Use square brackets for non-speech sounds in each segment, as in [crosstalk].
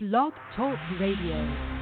Blog Talk Radio.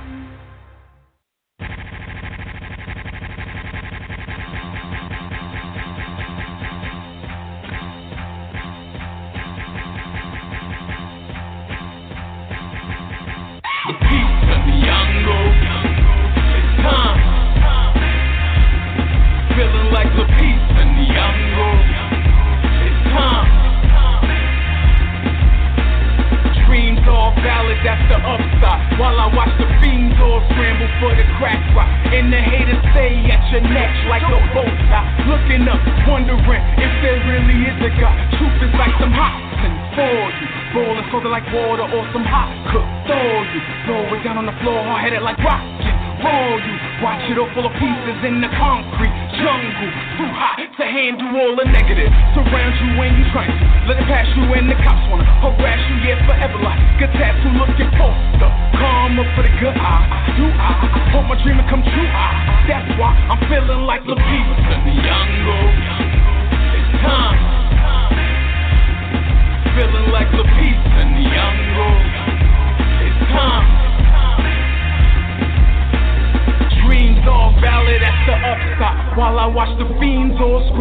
Water or some hot cook. Throw you. Throw it down on the floor, hard headed like rocket. Roll you. Watch it all full of pieces in the concrete jungle. Too hot to handle all the negatives. Surround you when you try to. Let it pass you and the cops wanna harass you, yeah, forever like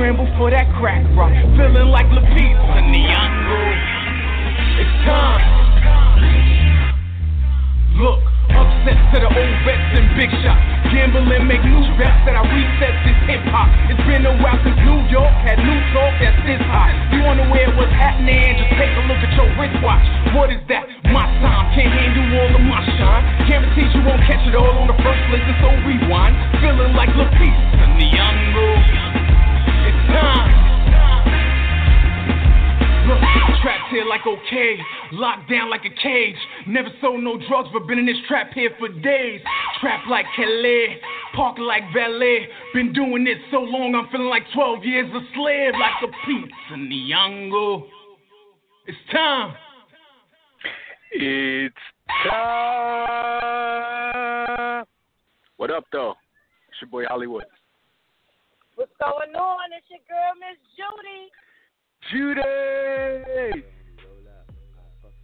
scramble for that crack rock. Feeling like trapped like okay, locked down like a cage. Never sold no drugs, but been in this trap here for days. Trapped like Calais, parked like valet. Been doing it so long, I'm feeling like 12 years a slave, like a piece in the Yango. It's time. It's time. What up, though? It's your boy Hollywood. What's going on? It's your girl, Miss Judy. Judy!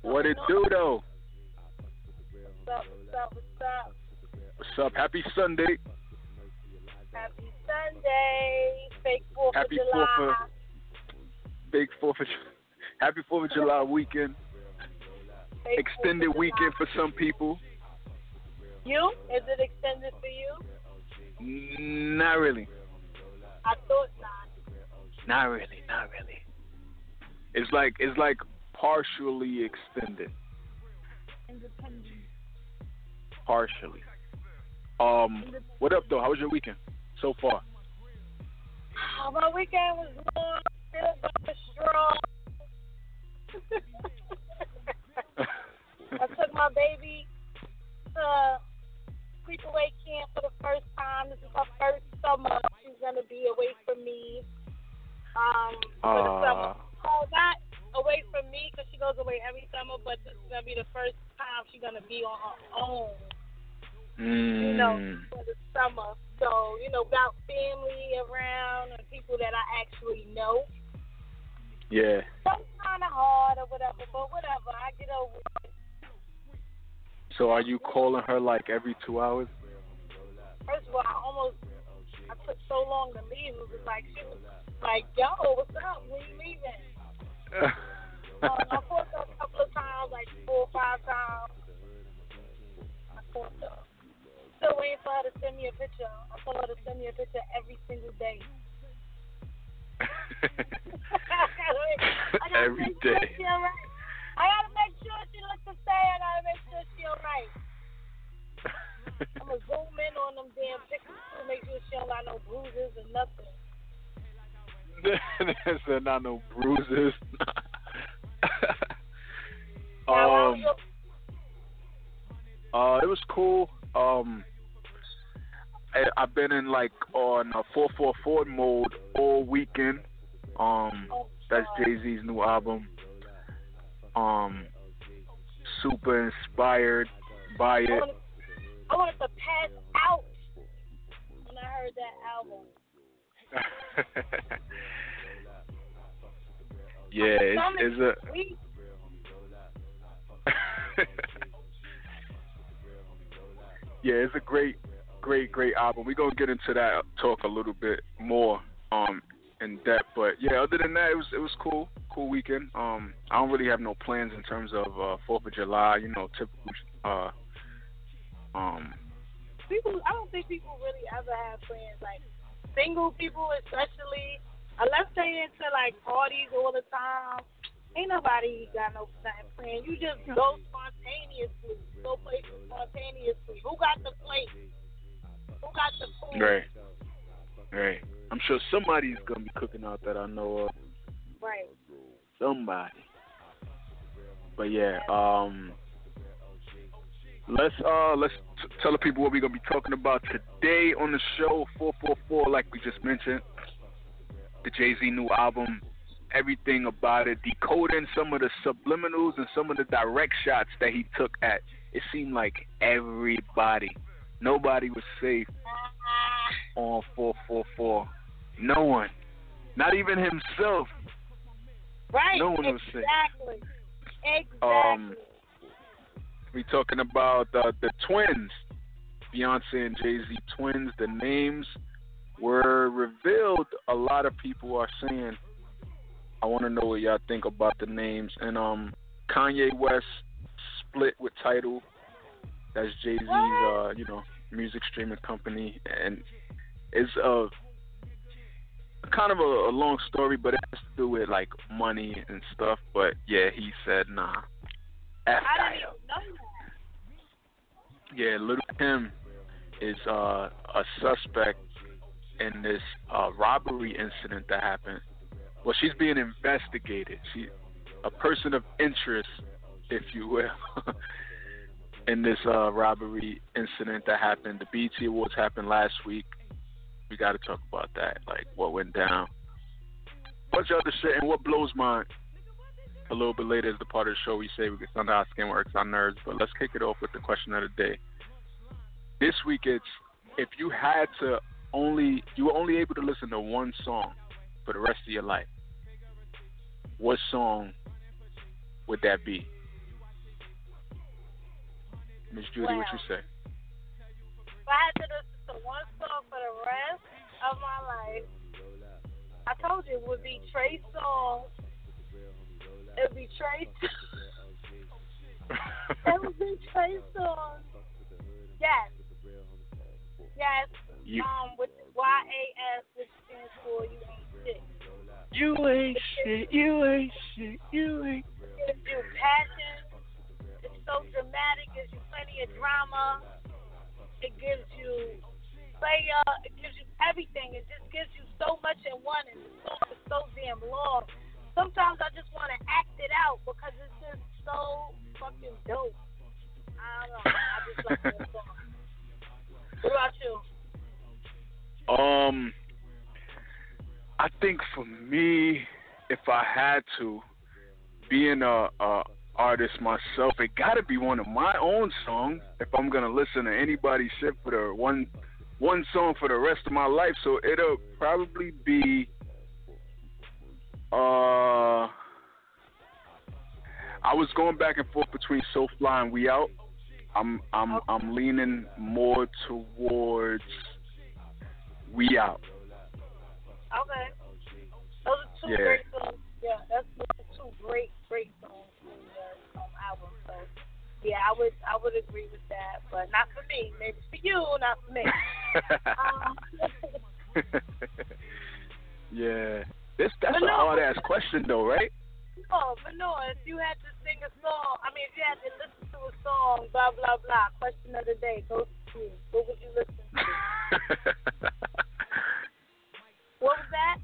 What it do, though? What's up? What's up? What's up? What's up? Happy Sunday. Happy Sunday. Fake 4th Happy of July. 4th of Big 4th of Happy 4th of July weekend. Fake Extended weekend July. for some people. You? Is it extended for you? Not really. I thought not. Not really. Not really. It's like it's like partially extended. Independent. Partially. Um, what up though? How was your weekend so far? Oh, my weekend was long. Still going strong. I took my baby to sleepaway camp for the first time. This is her first summer. She's gonna be away from me. Um, for the summer. Uh, not away from me because she goes away every summer, but this is gonna be the first time she's gonna be on her own. You know, mm, for the summer. So you know, got family around and people that I actually know. yeah. So it's kind of hard or whatever, but whatever. I get over it. So are you calling her like every two hours? First of all, I almost I took so long to leave. It was like she was like, "Yo, what's up? When you leaving?" Um, I called her a couple of times, like four or five times. I called her. Still waiting for her to send me a picture. I told her to send me a picture every single day. [laughs] I gotta Every make sure day. she. I gotta make sure she looks the same. I gotta make sure she alright. [laughs] I'm gonna zoom in on them damn pictures to make sure she don't got no bruises or nothing. There's [laughs] not no bruises. [laughs] Now, how was um, uh, it was cool. Um, I, I've been in like on a four four four mode all weekend. Um, that's Jay Z's new album. Um, super inspired by it. I wanted to pass out when I heard that album. [laughs] yeah, it's, it's a [laughs] yeah, it's a great, great, great album. We're gonna get into that talk a little bit more um in depth. But yeah, other than that, it was it was cool, cool weekend. Um, I don't really have no plans in terms of uh Fourth of July. You know, typical. Uh, um, people, I don't think people really ever have plans like single people, especially unless they into like parties all the time. Ain't nobody got no nothing planned. You just go spontaneously. Go places spontaneously. Who got the plate? Who got the food? Right. Right. I'm sure somebody's gonna be cooking out that I know of. Right. Somebody. But yeah, um let's uh let's t- tell the people what we're gonna be talking about today on the show. Four four four, like we just mentioned. The Jay Z new album, everything about it, decoding some of the subliminals and some of the direct shots that he took at. It seemed like everybody, nobody was safe on four four four. No one, not even himself. Right. No one was safe. Exactly. Exactly. Um, we talking about uh, the twins, Beyonce and Jay Z twins. The names were revealed. A lot of people are saying, "I want to know what y'all think about the names." And um, Kanye West split with Tidal. That's Jay Z's, uh, you know, music streaming company, and it's a kind of a, a long story, but it has to do with like money and stuff. But yeah, he said, "Nah." F I didn't even know that. Yeah, Lil' Kim is uh, a suspect in this uh, robbery incident that happened. Well, she's being investigated. She, a person of interest, if you will, [laughs] in this uh, robbery incident that happened. The BET Awards happened last week. We got to talk about that, like what went down. Bunch of other shit, and what blows my a little bit later is the part of the show we say we get under our skin works our nerves. But let's kick it off with the question of the day. This week it's if you had to only you were only able to listen to one song for the rest of your life, what song would that be? Miss Judy, what you say? If I had to listen to one song for the rest of my life, I told you it would be Trey Songz. It would be Trey. [laughs] [laughs] it would be Trey Songz. Yes. Yes. You Um, with Y A S, which stands for you ain't shit. you ain't shit, you ain't shit, you ain't It gives you passion. It's so dramatic. Gives you plenty of drama. It gives you player. It gives you everything. It just gives you so much in one, and the song is so damn long. Sometimes I just want to act it out because it's just so fucking dope. I don't know. I just like that song. What about you? Um, I think for me, if I had to, being a, a artist myself, it got to be one of my own songs. If I'm gonna listen to anybody's shit for the one one song for the rest of my life, so it'll probably be. Uh, I was going back and forth between So Fly and We Out. I'm I'm I'm leaning more towards We Out. Okay. Those are two Yeah. great songs. Yeah, that's two great, great songs in the um, album. So yeah, I would I would agree with that, but not for me. Maybe for you, not for me. um, [laughs] yeah. This that's But a no. hard ass question though, right? no, but no, if you had to sing a song, I mean, if you had to listen to a song, blah blah blah. Question of the day goes to. What would you listen to? What was that?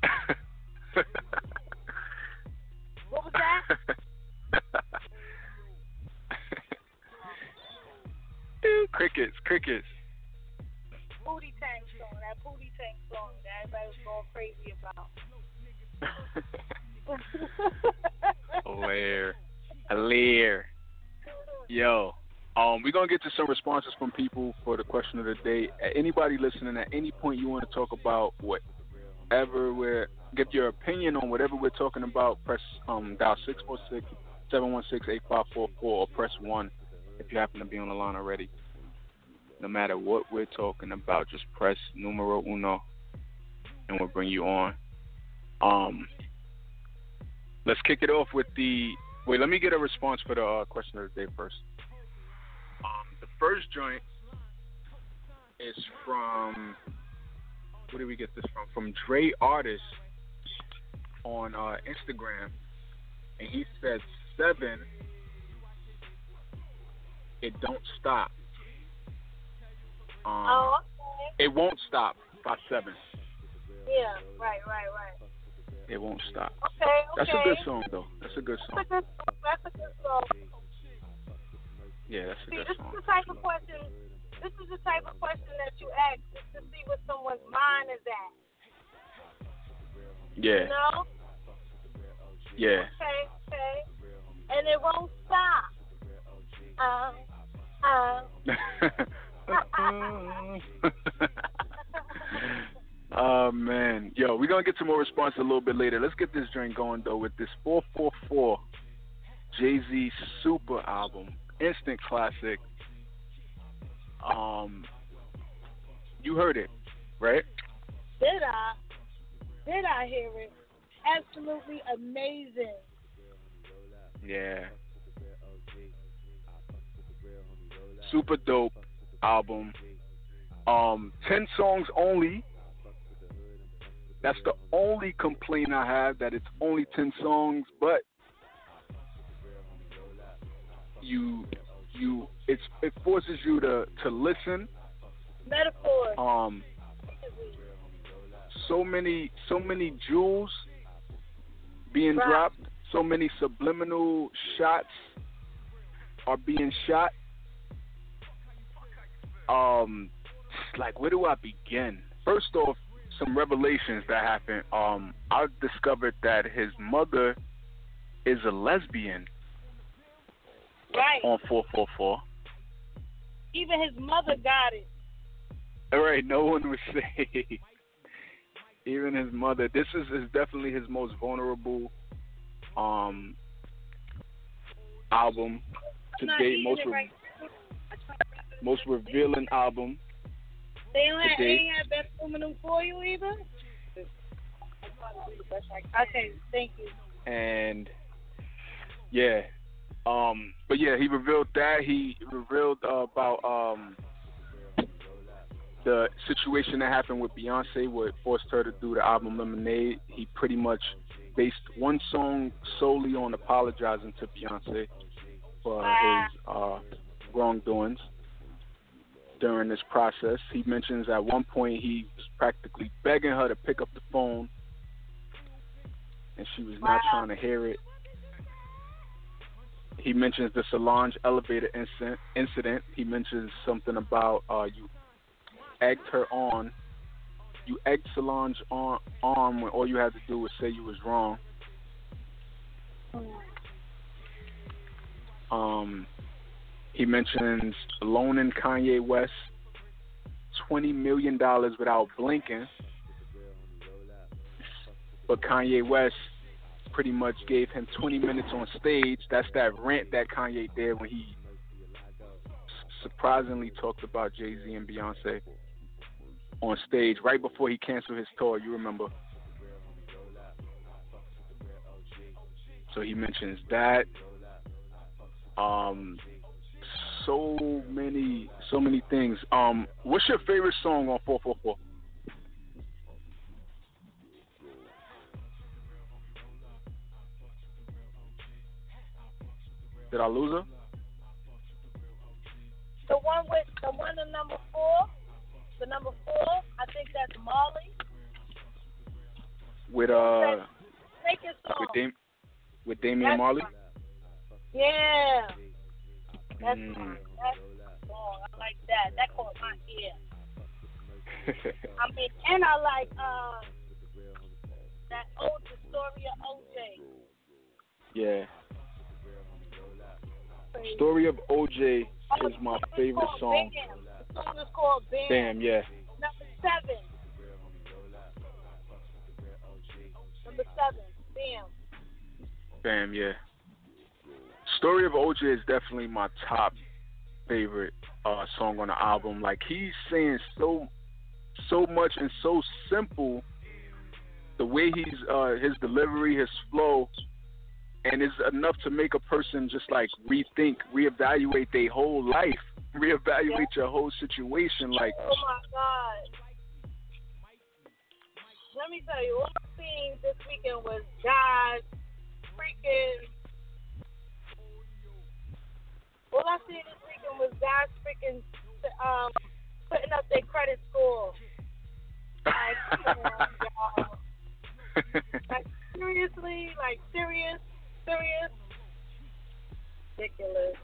What was that? Ew, [laughs] crickets, crickets. Booty Tank song. That Booty Tank song that everybody was going crazy about. [laughs] Hilarious. Hilarious. Yo, um, we're gonna get to some responses from people for the question of the day. Anybody listening, at any point you want to talk about whatever we're, give your opinion on whatever we're talking about. Press um dial six four six seven one six eight five four four or press one if you happen to be on the line already. no matter what we're talking about, just press numero uno, and we'll bring you on. Um, let's kick it off with the. Wait, let me get a response for the uh, question of the day first. Um, the first joint is from. Where did we get this from? From Dre Artist on uh, Instagram, and he said seven. It don't stop. Um, oh, okay. It won't stop by seven. Yeah, right, right, right. It won't stop. Okay, okay. That's a good song, though. That's a good song. That's a good, that's a good song. Yeah, that's a See, good this song. is the type of question. This is the type of question that you ask to see what someone's mind is at. Yeah, You know? yeah. Okay, okay. And it won't stop. Uh, uh. [laughs] oh man, yo, we're gonna get some more response a little bit later. Let's get this drink going though with this 444 Jay Z Super album, instant classic. Um, you heard it, right? Did I? Did I hear it? Absolutely amazing. Yeah. Super dope album. Um, ten songs only. That's the only complaint I have that it's only ten songs, but it's it forces you to to listen. Metaphors. Um, so many so many jewels being Right. dropped, so many subliminal shots are being shot. Um, like where do I begin? First off, some revelations that happened. Um, I discovered that his mother is a lesbian Right. on 444. Even his mother got it. All right, no one would [laughs] say. Even his mother. This is, is definitely his most vulnerable um album to date. Most re- right. most revealing album. They don't have, they Today. ain't have that aluminum foil either. Okay, thank you. and yeah um but yeah he revealed that he revealed uh, about um the situation that happened with Beyonce what forced her to do the album Lemonade he pretty much based one song solely on apologizing to Beyonce for his uh wrongdoings during this process he mentions at one point he was practically begging her to pick up the phone and she was not Wow. trying to hear it. He mentions the Solange elevator incident. Incident. He mentions something about uh, you egged her on. You egged Solange on on when all you had to do was say you was wrong. Um, he mentions loaning Kanye West twenty million dollars without blinking, but Kanye West pretty much gave him twenty minutes on stage. That's that rant that Kanye did when he surprisingly talked about Jay Z and Beyonce on stage right before he canceled his tour. You remember? So he mentions that. Um, so many, so many things. Um, what's your favorite song on 444? Did I lose her? The one with the one in number four, the number four, I think that's Molly. With uh, Take your song. with Dam- with Damian That's Marley. Yeah, that's Mm. That's song. I like that. That caught my ear. [laughs] I mean, and I like uh that old of OJ. yeah. Story of OJ is my favorite song. Bam. The song is called Bam. Damn, yeah. Number seven. Number seven. Bam. Bam, yeah. Story of OJ is definitely my top favorite uh, song on the album. Like he's saying so so much and so simple. The way he's uh, his delivery, his flow, and it's enough to make a person just like rethink, reevaluate their whole life, reevaluate Yeah. your whole situation. Like, Oh my God. Let me tell you, all I seen this weekend was guys freaking. All I seen this weekend was guys freaking um, putting up their credit score. Like, come on, y'all. [laughs] Like, seriously? Like, serious? Serious? Ridiculous.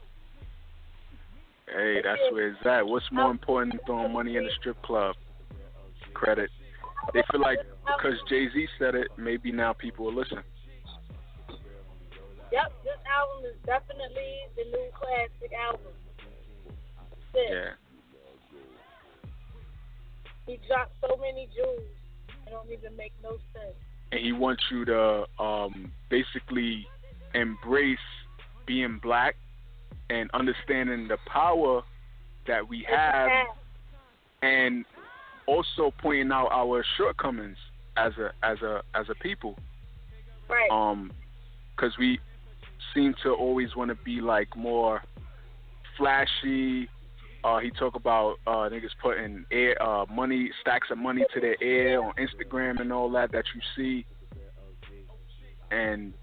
hey, that's where it's at. What's more important than throwing money in the strip club? Credit. They feel like because Jay Z said it, maybe now people will listen. Yep, this album is definitely the new classic album. Yeah. He dropped so many jewels. It don't even make no sense. and he wants you to um, basically embrace being black and understanding the power that we have, and also pointing out our shortcomings as a as a as a people. Right. Um, because we seem to always want to be like more flashy. Uh, he talk about uh, niggas putting air, uh, money, stacks of money to their air on Instagram and all that that you see, and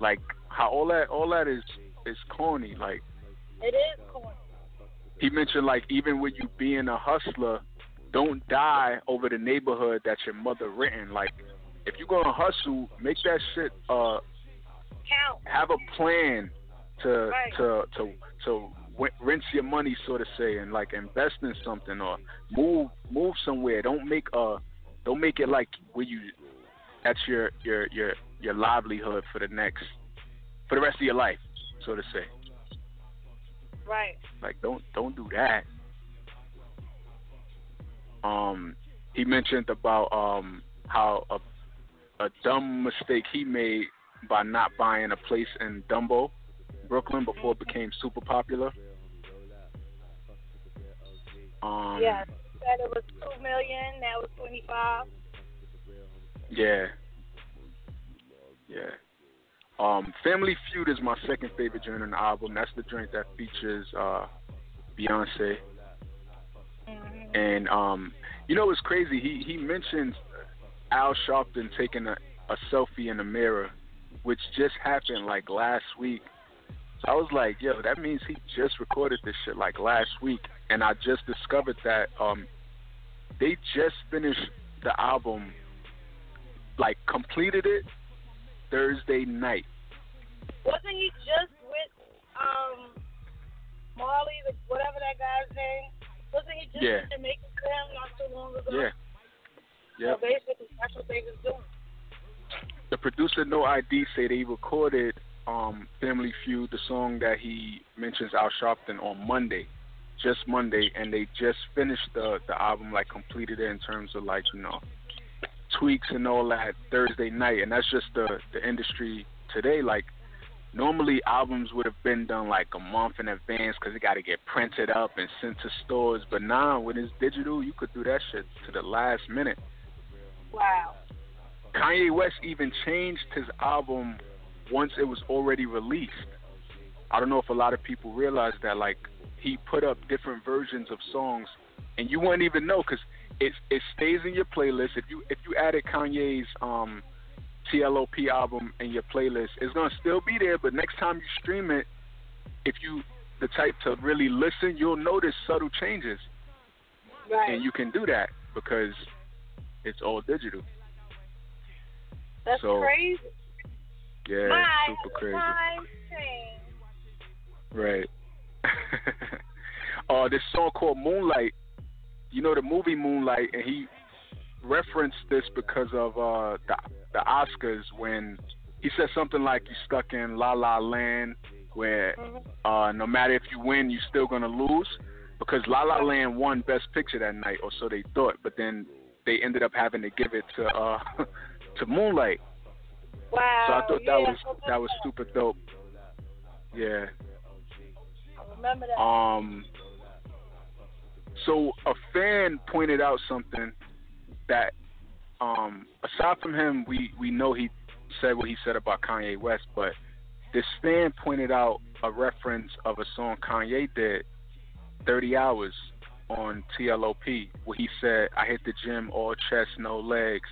like how all that all that is is corny. Like it is corny. he mentioned, like even with you being a hustler, don't die over the neighborhood that your mother written. Like if you're gonna hustle, make that shit uh Count. have a plan to Right. to to to rinse your money, so to say, and like invest in something or move move somewhere. Don't make uh don't make it like where you that's your your your your livelihood for the next for the rest of your life, so to say. Right. Like don't don't do that. Um, he mentioned about um how a a dumb mistake he made by not buying a place in Dumbo, Brooklyn, before it became super popular. Um, yeah. Said it was two million. Now it's twenty five. Yeah. Yeah. Um, Family Feud is my second favorite joint on the album. That's the joint that features uh, Beyonce. Mm-hmm. And um, you know what's crazy? He he mentions Al Sharpton taking a, a selfie in the mirror, which just happened like last week. So I was like, yo, that means he just recorded this shit like last week, and I just discovered that um, they just finished the album, like completed it Thursday night. Wasn't he just with um Marley, the, whatever that guy's name? Wasn't he just Yeah. in Jamaica with him not too long ago? Yeah. Yeah. So basically, that's what they was doing. the producer No ID say they recorded um, Family Feud, the song that he mentions Al Sharpton on Monday, just Monday, and they just finished the the album, like completed it in terms of like you know tweaks and all that Thursday night, and that's just the the industry today. Like normally albums would have been done like a month in advance because it got to get printed up and sent to stores, but now when it's digital, you could do that shit to the last minute. Wow. Kanye West even changed his album once it was already released. I don't know if a lot of people realize that. Like he put up different versions of songs, and you wouldn't even know because it it stays in your playlist. If you if you added Kanye's um, TLOP album in your playlist, it's gonna still be there. But next time you stream it, if you the type to really listen, you'll notice subtle changes, Right. and you can do that because it's all digital. That's so, crazy. Yeah, My super crazy. Right. [laughs] uh, this song called Moonlight. You know the movie Moonlight, and he referenced this because of uh, the the Oscars when he said something like you stuck in La La Land, where uh, no matter if you win, you're still gonna lose. Because La La Land won Best Picture that night, or so they thought. But then they ended up having to give it to uh, [laughs] to Moonlight. Wow. So I thought yeah, that was so that was super dope. Yeah. I remember that. Um. So a fan pointed out something that, um, aside from him, we we know he said what he said about Kanye West, but this fan pointed out a reference of a song Kanye did, 30 Hours, on TLOP, where he said, "I hit the gym all chest, no legs."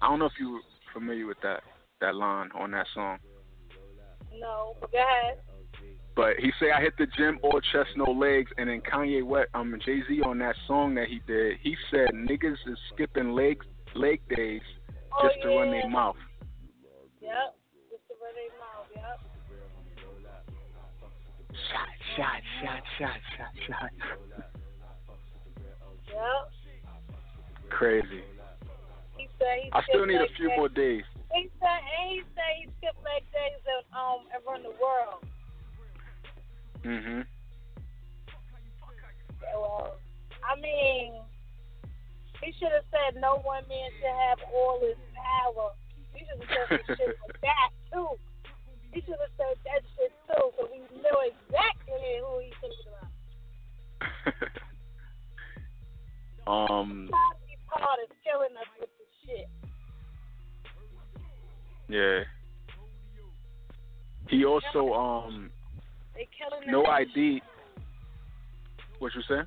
I don't know if you're familiar with that that line on that song. No, but go ahead. But he say "I hit the gym all chest, no legs," and then Kanye West, um, Jay Z on that song that he did, he said, "Niggas is skipping leg leg days Oh, just to run their mouth." Yep. Just to run their mouth. Yep. Shot, shot, shot, shot, shot, shot. Yep. Crazy. He said he I still skipped need a leg few days. more days. He said, and he said he skipped leg days and um and run the world. Mhm. Yeah, well, I mean, he should have said no one man should have all his power. He should have said some [laughs] shit like that too. He should have said that shit too, so we know exactly who he's thinking about. [laughs] um. Part is killing us with the shit. Yeah. He also um They killing the no industry. ID. What you say?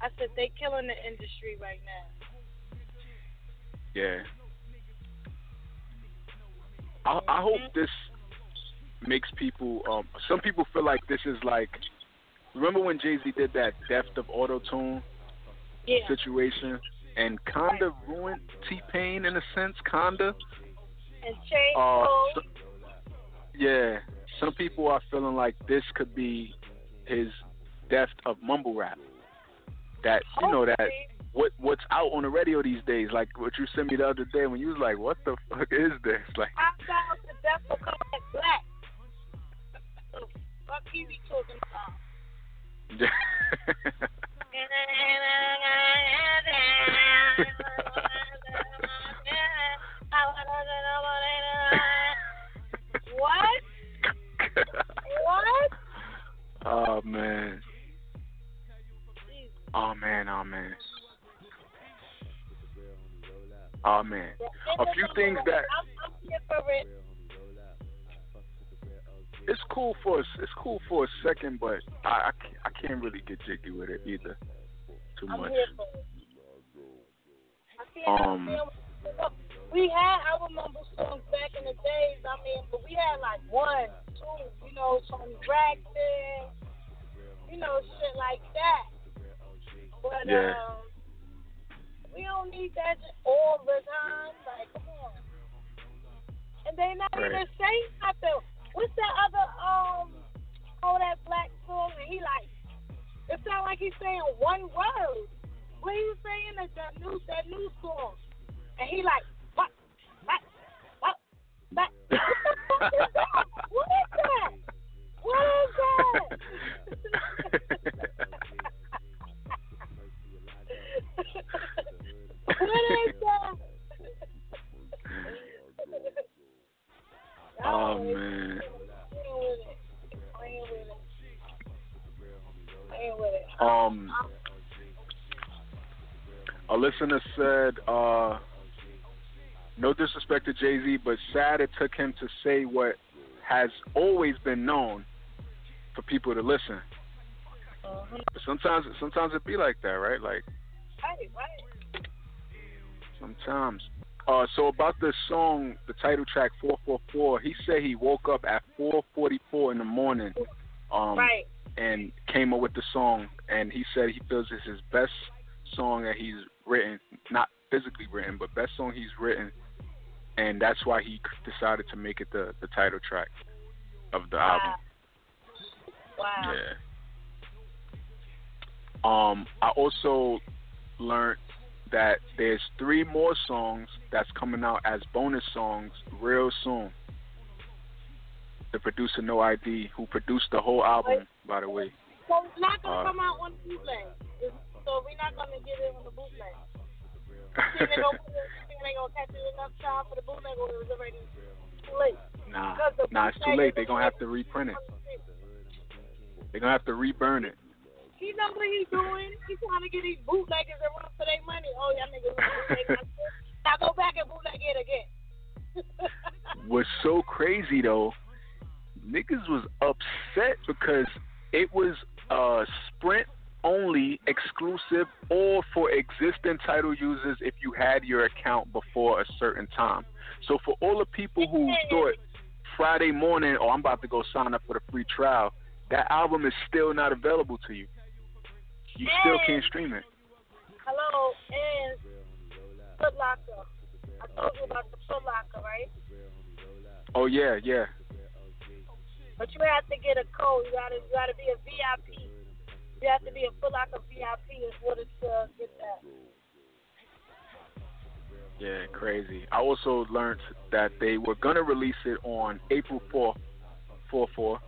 I said they killing the industry right now. Yeah. I I hope this makes people. Um, some people feel like this is like. Remember when Jay Z did that Death of Auto Tune Yeah. situation, and kinda ruined T Pain in a sense, kinda. And Chase Uh, so- yeah, some people are feeling like this could be his death of mumble rap. That you know that what what's out on the radio these days, like what you sent me the other day when you was like, "What the fuck is this?" [laughs] Like, I found the devil coming black. Fuck he be talking about. [laughs] [laughs] what? What? oh man, oh man, oh man, oh man. A few things that I'm, I'm here for it. it's cool for us. It's cool for a second, but I I can't, I can't really get jiggy with it either. Too much. here for it. I can't Um, We had our mumble songs back in the days. I mean, but we had like one, two, you know, some Braxton, you know, shit like that. But Yeah. um, we don't need that all the time. Like, come on. And they not Right. even saying nothing. What's that other um, oh that black song? And he like, it sound like he's saying one word. What he saying that that new that new song? Disrespect to Jay Z, but sad it took him to say what has always been known for people to listen. Mhm. But sometimes, sometimes it be like that, right? Like Right, right. sometimes. Uh, so about the song, the title track 444, he said he woke up at 4:44 in the morning, um, Right. and came up with the song. And he said he feels it's his best song that he's written, not physically written, but best song he's written. And that's why he decided to make it the the title track of the album. Wow. Yeah. Um, I also learned that there's three more songs that's coming out as bonus songs real soon. The producer No ID, who produced the whole album, by the way. So it's not gonna Uh, come out on bootleg. So we're not gonna get it on the bootleg. [laughs] think they gonna, think they gonna catch it enough time for the bootleg, or it was already too late? nah, nah, it's too late. They're gonna have to reprint it. They're gonna have to reburn it. He know what he's doing. He's trying to get these bootleggers to run for their money. Oh, y'all niggas Now go back and bootleg it again. [laughs] What's so crazy though, niggas was upset because it was a Sprint only exclusive or for existing Tidal users if you had your account before a certain time. So for all the people who [laughs] thought Friday morning, oh, I'm about to go sign up for the free trial, that album is still not available to you. You still can't stream it. Hello, and Foot Locker. I told you about the Foot Locker, right? Oh yeah, yeah. But you have to get a code. You gotta, you gotta be a VIP. You have to be a Foot Locker VIP in order to get that. Yeah, crazy. I also learned that they were gonna release it on April 4th, 4 4,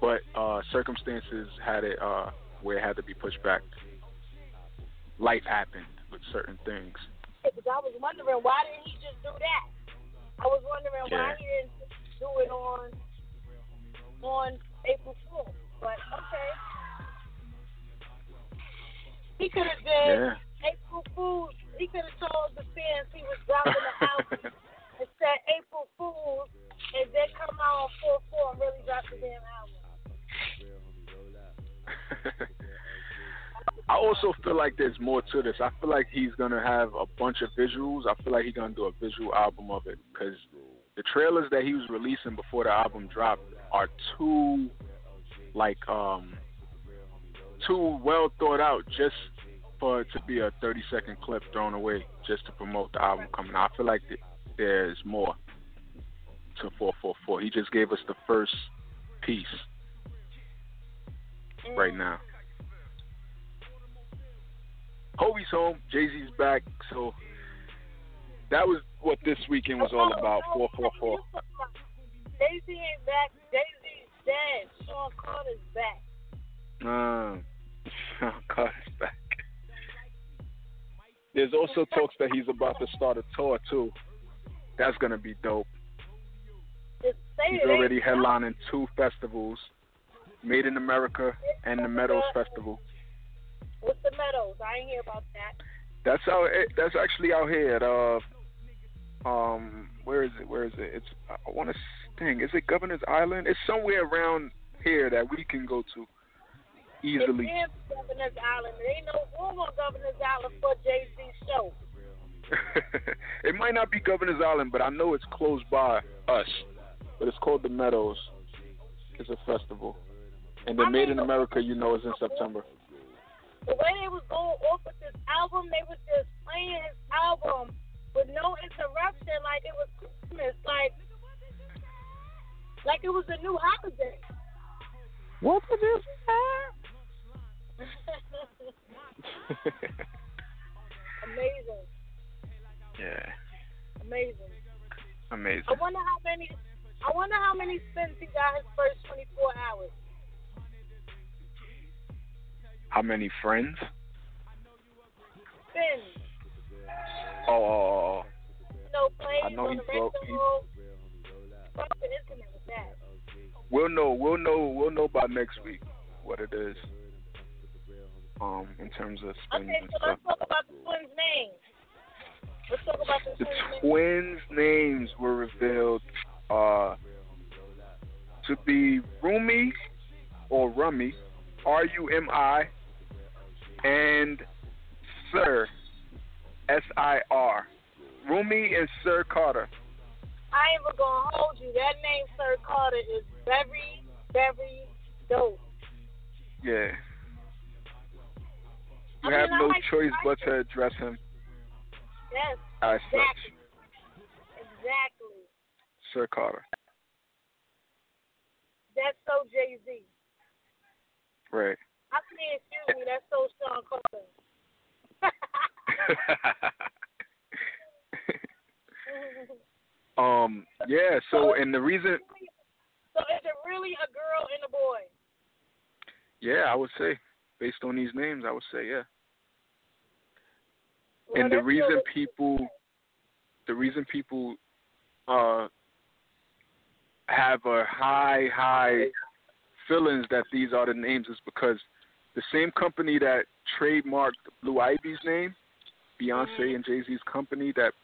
but uh, circumstances had it uh, where it had to be pushed back. Life happened with certain things. Because I was wondering why didn't he just do that? I was wondering Yeah. why he didn't do it on on April Fool's. But okay, he could have did Yeah. April Fool's. He could have told the fans he was dropping the album [laughs] and said April Fool's, and then come out on four four and really drop the damn album. I also feel like there's more to this. I feel like he's gonna have a bunch of visuals. I feel like he's gonna do a visual album of it because the trailers that he was releasing before the album dropped are too, like, um, too well thought out just for it to be a 30 second clip thrown away just to promote the album coming out. I feel like th- there's more to 444. He just gave us the first piece right now. Hobie's home, Jay Z's back, so that was what this weekend was all about. Four four four. Jay Z ain't back. Jay Z's dead. Sean Carter's back. There's also talks that he's about to start a tour too. That's gonna be dope. He's already headlining two festivals, Made in America and the Meadows Festival. What's the Meadows? I ain't hear about that. That's out. eh, That's actually out here at uh, um, where is it? Where is it? It's I want to think. Is it Governor's Island? It's somewhere around here that we can go to easily. It's Governor's Island. There ain't no room on Governor's Island for Jay Z's show. [laughs] it might not be Governor's Island, but I know it's close by us. But it's called the Meadows. It's a festival, and the I Made mean, in America, you know, is in September. The way they was going off with this album, they was just playing his album with no interruption, like it was Christmas, like like it was a new holiday. What did you Amazing, yeah, amazing. amazing. I wonder how many. I wonder how many spins he got his first 24 hours. How many friends? Spins. Oh, oh, oh, oh. No plays I know on he the broke- radio. Fuck the internet with that. We'll know. We'll know. We'll know by next week what it is. Um, in terms of spins Okay, so let's talk about the twins' names. Let's talk about the The twins' names. names were revealed uh, to be Rumi or Rummy, R U M I, and Sir, S I R. Rumi and Sir Carter. I ain't even gonna hold you. That name, Sir Carter, is very, very dope. Yeah. You I have I no like choice but to address him Yes, as exactly. such. Exactly. Sir Carter. That's so Jay Z. Right. I mean, excuse me, that's so Sean Carter. [laughs] [laughs] um. Yeah. So, and the reason, so is it really a girl and a boy? yeah, I would say, based on these names, I would say, yeah. And the reason people, the reason people, uh, have a high, high feelings that these are the names is because the same company that trademarked Blue Ivy's name, Beyonce Mhm. and Jay Z's company that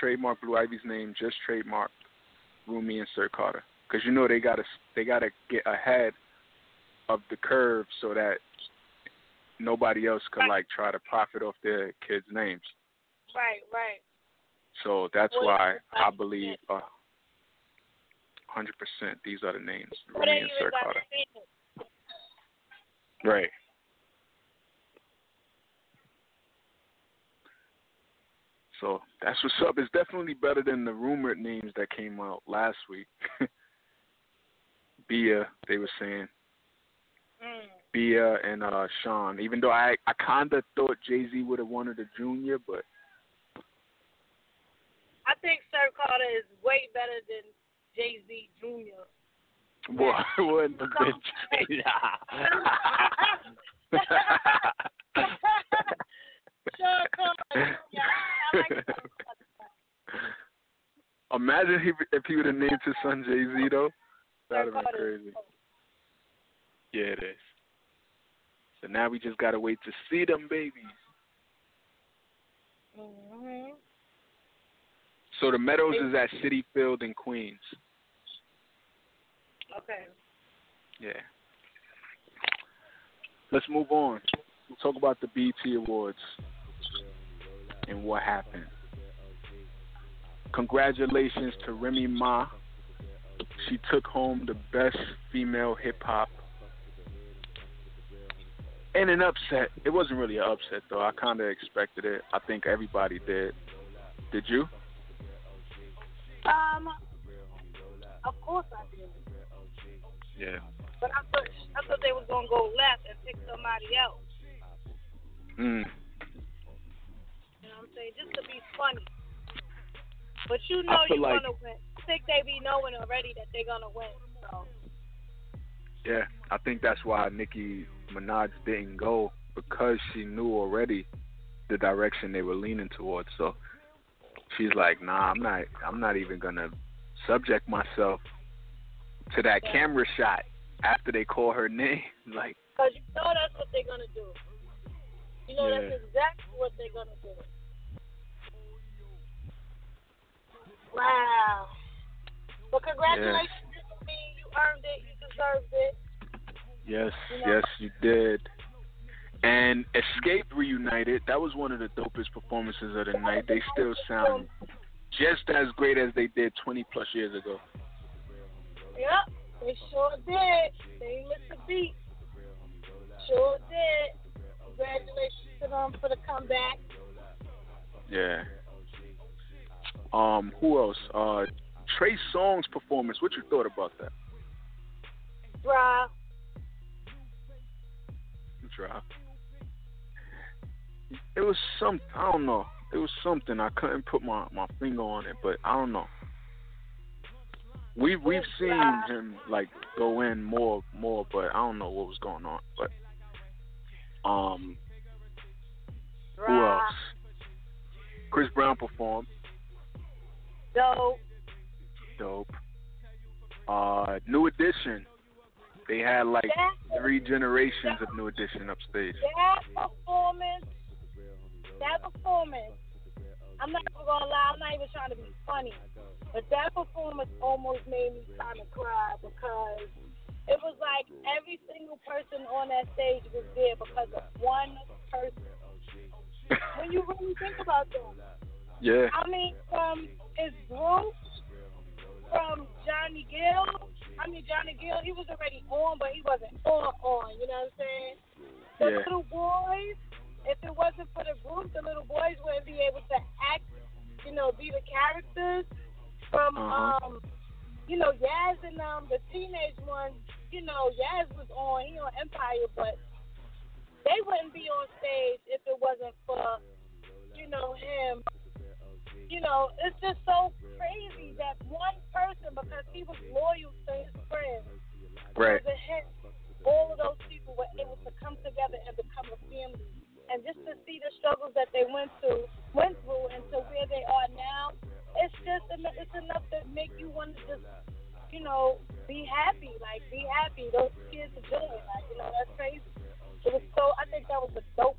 trademarked Blue Ivy's name, just trademarked Rumi and Sir Carter. Because you know they gotta they gotta get ahead of the curve so that nobody else could like try to profit off their kids' names. Right, right. So that's why I believe uh, 100% these are the names, Rumi and Sir Carter. Right. So that's what's up. It's definitely better than the rumored names that came out last week. [laughs] Bia, they were saying Mm. Bia and uh Sean. Even though I I kinda thought Jay Z would have wanted a junior, but I think Sir Carter is way better than Jay Z Jr. boy, wouldn't have been Jay. Sir Carter, yeah, I like Sir Carter. Imagine he, if he would have named his son Jay Z though. That'd have been crazy. Yeah, it is. So now we just gotta wait to see them babies. Mhm. So the Meadows is at Citi Field in Queens. Okay. Yeah. Let's move on. We'll talk about the BET Awards and what happened. Congratulations to Remy Ma. She took home the best female hip hop. And an upset. It wasn't really an upset though. I kind of expected it. I think everybody did. Did you? Um, of course I did. Yeah. But I thought I thought they was gonna go left and pick somebody else. Mm. You know what I'm saying? Just to be funny. But you know you're like- gonna win. I think they be knowing already that they're gonna win. So Yeah, I think that's why Nicki Minaj didn't go because she knew already the direction they were leaning towards. So she's like, "Nah, I'm not. I'm not even gonna subject myself to that Yeah. camera shot after they call her name." [laughs] Like, Because you know that's what they're gonna do. You know Yeah. that's exactly what they're gonna do. Wow. Well, congratulations, me. You earned it. Deserved it. yes, You know- yes, you did. And Xscape reunited. That was one of the dopest performances of the night. They still sound just as great as they did 20 plus years ago. Yep, they sure did. They missed the beat. Sure did. Congratulations to them for the comeback. Yeah. Um, who else? Uh, Trey Songz performance. What you thought about that? Dry. Drop. It was some. I don't know. It was something. I couldn't put my my finger on it, but I don't know. We we've seen him like go in more more, but I don't know what was going on. But um, who else? Chris Brown performed. Dope. Dope. Uh, New Edition. They had like That, three generations of New Edition upstage. that performance, that performance, I'm not even gonna lie, I'm not even trying to be funny, but that performance almost made me kind of cry because it was like every single person on that stage was there because of one person. when you really think about that, Yeah. I mean, from his group, from Johnny Gill. I mean, Johnny Gill, he was already on, but he wasn't on on. You know what I'm saying? The Yeah. little boys. If it wasn't for the group, the little boys wouldn't be able to act. You know, be the characters. From Uh-huh. um, you know, Yazz and um, the teenage one. You know, Yazz was on. He on Empire, but they wouldn't be on stage if it wasn't for you know him you know, it's just so crazy that one person, because he was loyal to his friends, right? all of those people were able to come together and become a family. And just to see the struggles that they went through, went through, and to where they are now, it's just it's enough to make you want to just, you know, be happy. Like be happy. Those kids are doing. Like you know, that's crazy. It was so. I think that was a dope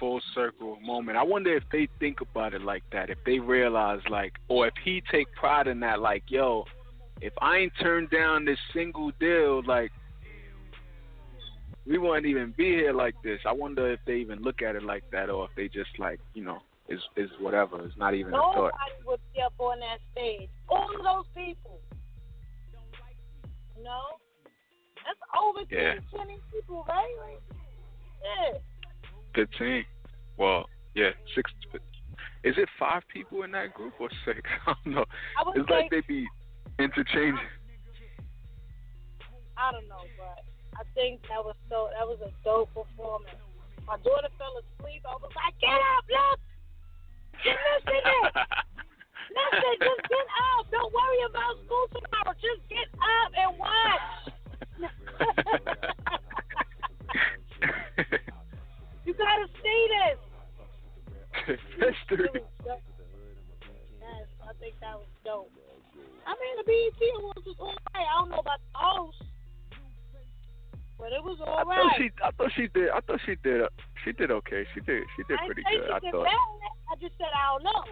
moment. I wonder if they think about it like that. If they realize like, or if he take pride in that, like, yo, if I ain't turned down this single deal, like, we wouldn't even be here like this. I wonder if they even look at it like that, or if they just like, you know, is is whatever. It's not even Nobody a thought. Nobody would be up on that stage. All of those people. No? That's over Yeah. 20 people, right? Yeah. Fifteen. Well, yeah, six. Is it five people in that group or six? [laughs] I don't know. I It's like they be interchanging. I don't know, but I think that was so, that was a dope performance. My daughter fell asleep. I was like, get up, look! Missing [laughs] it! Listen, just get up. Don't worry about school tomorrow. Just get up and watch. [laughs] you gotta see this. History. Yes, I think that was dope. I mean, the BET Awards was alright. I don't know about the host, but it was alright. I thought she, I thought she did, I thought she did, she did okay. She did, she did I pretty good. I thought. bad. I just said I don't know.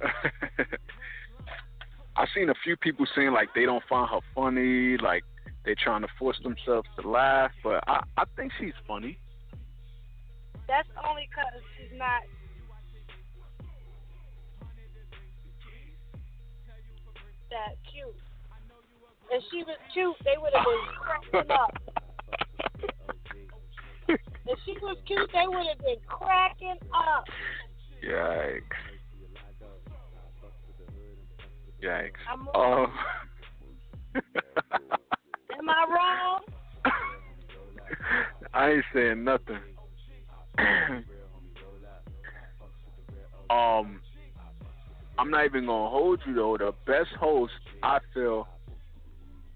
[laughs] I've seen a few people saying like they don't find her funny, like they're trying to force themselves to laugh, but I, I think she's funny. That's only because she's not. That cute. If she was cute, they would have been cracking up. [laughs] If she was cute, they would have been cracking up. Yikes. Yikes. I'm Oh. [laughs] Am I wrong? I ain't saying nothing. Um, I'm not even gonna hold you though. The best host I feel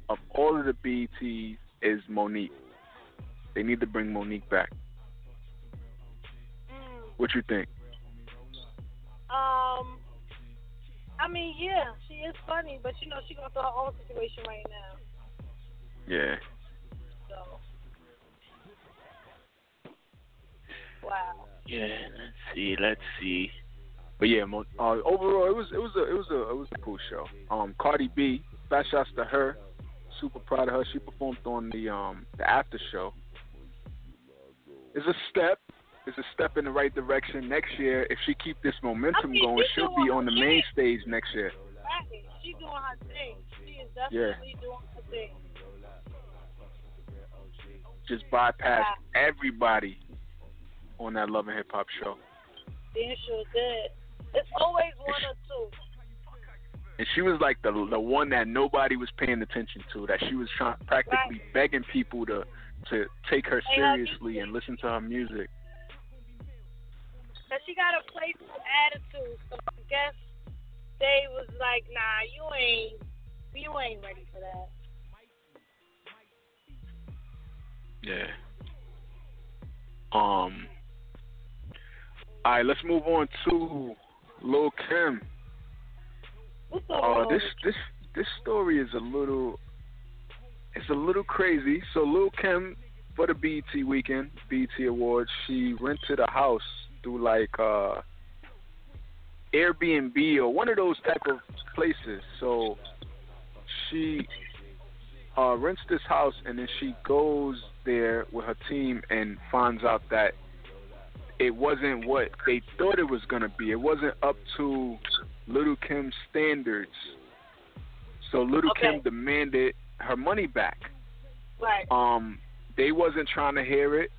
of all of the BETs is Mo'Nique. They need to bring Mo'Nique back. Mm, What you think? um, I mean, yeah, she is funny, but you know she going through her own situation right now. Yeah. So, wow. Yeah. Let's see. Let's see. But yeah, Mo- uh, overall it was it was a it was a it was a cool show. Um, Cardi B, fast shots to her. Super proud of her. She performed on the um the after show. It's a step. It's a step in the right direction. Next year, if she keep this momentum I mean, going, she she'll be on the main stage next year. Right. She doing her thing. She is definitely doing her thing. Just bypass Wow. everybody on that Love and Hip Hop show. Damn sure did. It's always one or two. and she was like the the one that nobody was paying attention to. That she was trying practically begging people to to take her her seriously and listen to her music. Cause she got a playful attitude, so I guess they was like, nah, you ain't, you ain't ready for that. Yeah. Um. All right, let's move on to Lil Kim. What's up? Uh, this this this story is a little it's a little crazy. So Lil Kim for the BET weekend, BET Awards, she rented a house through like uh Airbnb or one of those type of places. So she uh rents this house and then she goes there with her team and finds out that it wasn't what they thought it was gonna be. It wasn't up to Little Kim's standards. So Little Okay. Kim demanded her money back. right. Um, they wasn't trying to hear it.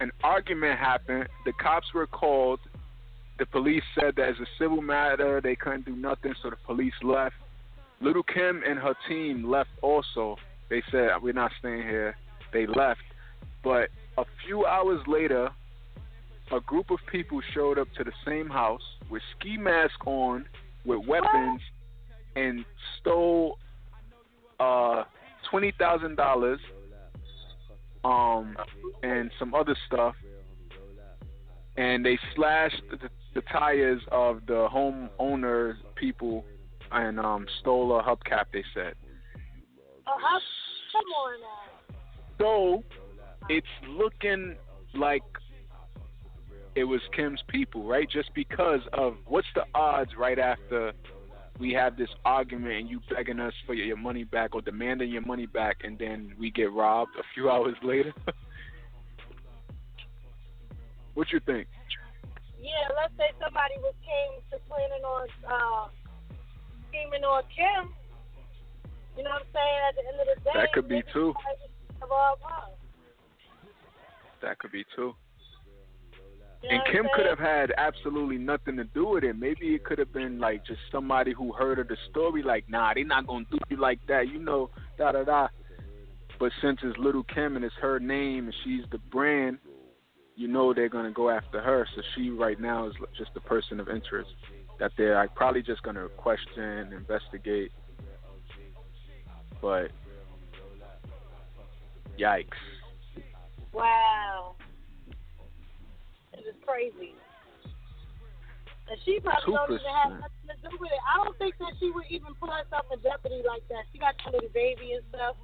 An argument happened. The cops were called. The police said that as a civil matter, they couldn't do nothing, so the police left. Little Kim and her team left also. They said, We're not staying here. They left. But a few hours later, a group of people showed up to the same house with ski masks on, with weapons, and stole uh, $20,000 um, and some other stuff. And they slashed the, the tires of the homeowner people and um, stole a hubcap. They said. Uh, how, come on now. So it's looking like it was Kim's people, right? Just because of what's the odds right after we have this argument and you begging us for your money back or demanding your money back, and then we get robbed a few [laughs] hours later. what you think? Yeah, let's say somebody was came to planning on uh, scheming on Kim. You know what I'm saying? At the end of the day, that could be too. That could be too. And Kim could have had absolutely nothing to do with it. Maybe it could have been like just somebody who heard of the story, like, nah, they're not gonna do you like that, you know, da da da. But since it's Little Kim and it's her name and she's the brand, you know they're gonna go after her. So she right now is just a person of interest that they're like, probably just gonna question, investigate. But yikes. Wow. Is crazy. And she probably don't even have nothing to do with it. I don't think that she would even put herself in jeopardy like that. She got a little baby and stuff.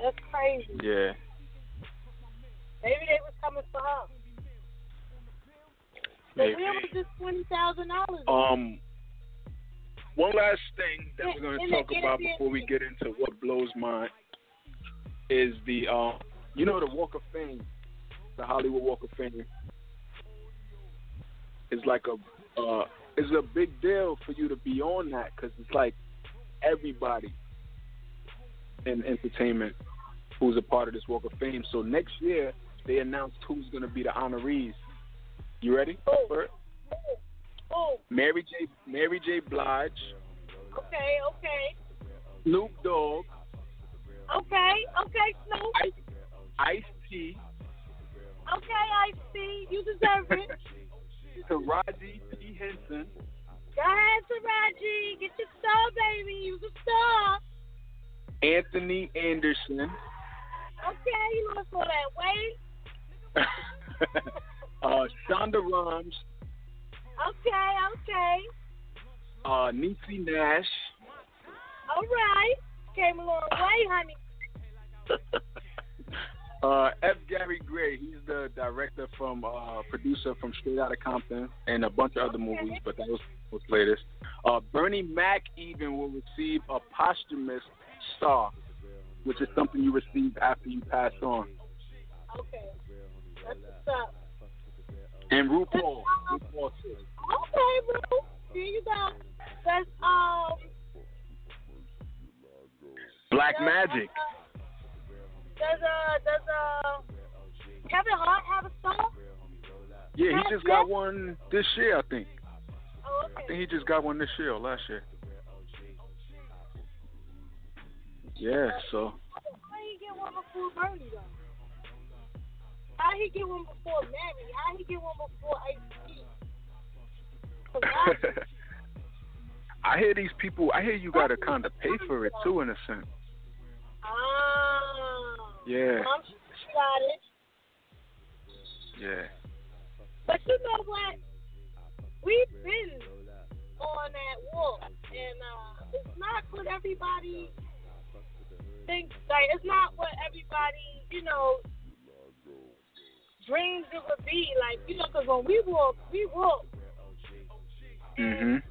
That's crazy. Yeah. Maybe they was coming for her. Maybe. Where was this twenty thousand dollars? Um, one last thing that we're going to talk about before we get into what blows my is the um, you know, the Walk of Fame, the Hollywood Walk of Fame, is like a uh, is a big deal for you to be on that because it's like everybody in entertainment who's a part of this Walk of Fame. So next year they announced who's going to be the honorees. You ready oh. Oh. oh. Mary J. Mary J. Blige. Okay. Okay. Snoop Dogg. Okay. Okay, Snoop. Ice T. Okay, I see. You deserve it. [laughs] Taraji P. Henson. Go ahead, Taraji. Get your star, baby. You the star. Anthony Anderson. Okay, you look for that way. [laughs] uh, Shonda Rhimes. Okay, okay. Uh, Niecy Nash. All right. Came a long way, honey. [laughs] uh, F. Gary Gray, he's the director from uh, producer from Straight Outta Compton and a bunch of other movies, but that was was latest. Uh, Bernie Mac even will receive a posthumous star, which is something you receive after you pass on. Okay, that's what's up. And RuPaul, RuPaul too. Okay, Ru. Here you go. That's um. Black Magic. Uh, does uh does uh Kevin Hart have a song? Yeah, he just got one this year, I think. Oh, okay. I think he just got one this year or last year. Yeah, so. How he get one before Bernie though? How he get one before Mary? How he get one before Ice? [laughs] [laughs] I hear these people. I hear you gotta kind of pay for it too, in a sense. Ah. Yeah. I'm it. Yeah. But you know what? We've been on that walk, and uh, it's not what everybody thinks. Like it's not what everybody, you know, dreams it would be. Like you know, because when we walk, we walk. Mhm.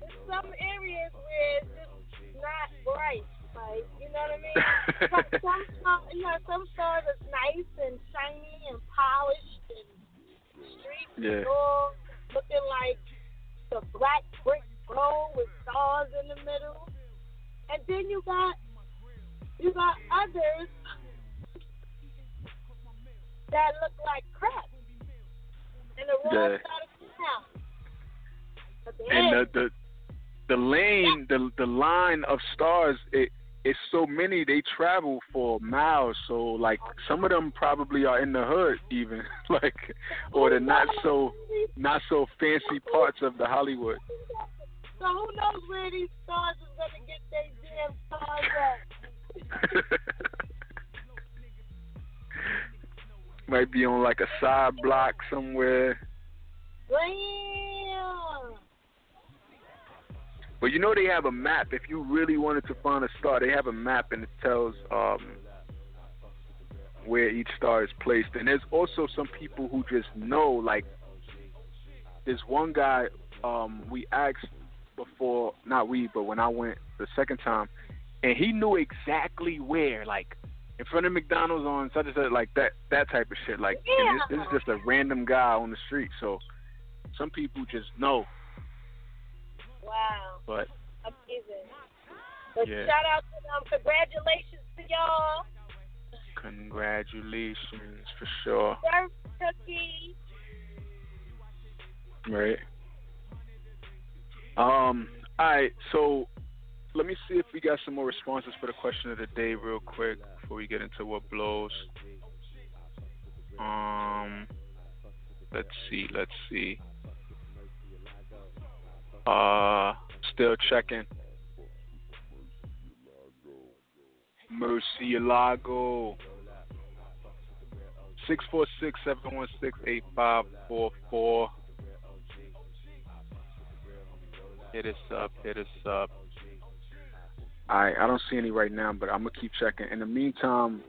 There's some areas where it's just not bright. Like you know what I mean? [laughs] some, some, you know, some stars are nice and shiny and polished and streets Yeah. and all looking like the black brick road with stars in the middle. And then you got you got others that look like crap. And the wrong Yeah. side of town. And the the the lane, the the line of stars, it it's so many. They travel for miles. So like some of them probably are in the hood, even [laughs] like, or the not so not so fancy parts of the Hollywood. So who knows where these stars is gonna get their damn stars at? [laughs] Might be on like a side block somewhere. Damn. But you know they have a map. If you really wanted to find a star, they have a map and it tells um where each star is placed. And there's also some people who just know. Like, there's one guy um, we asked before, not we, but when I went the second time, and he knew exactly where, like in front of McDonald's on such and such, like that that type of shit. Like, yeah. this, this is just a random guy on the street. So some people just know. Wow. But amazing. But yeah. shout out to them. Congratulations to y'all. Congratulations for sure. Surf cookie. Right. Um. All right. So let me see if we got some more responses for the question of the day, real quick, before we get into what blows. Um. Let's see. Let's see. Uh. Still checking. Murcielago. 646-716-8544. Hit us up, hit us up. Alright, I don't see any right now, but I'm gonna keep checking. In the meantime,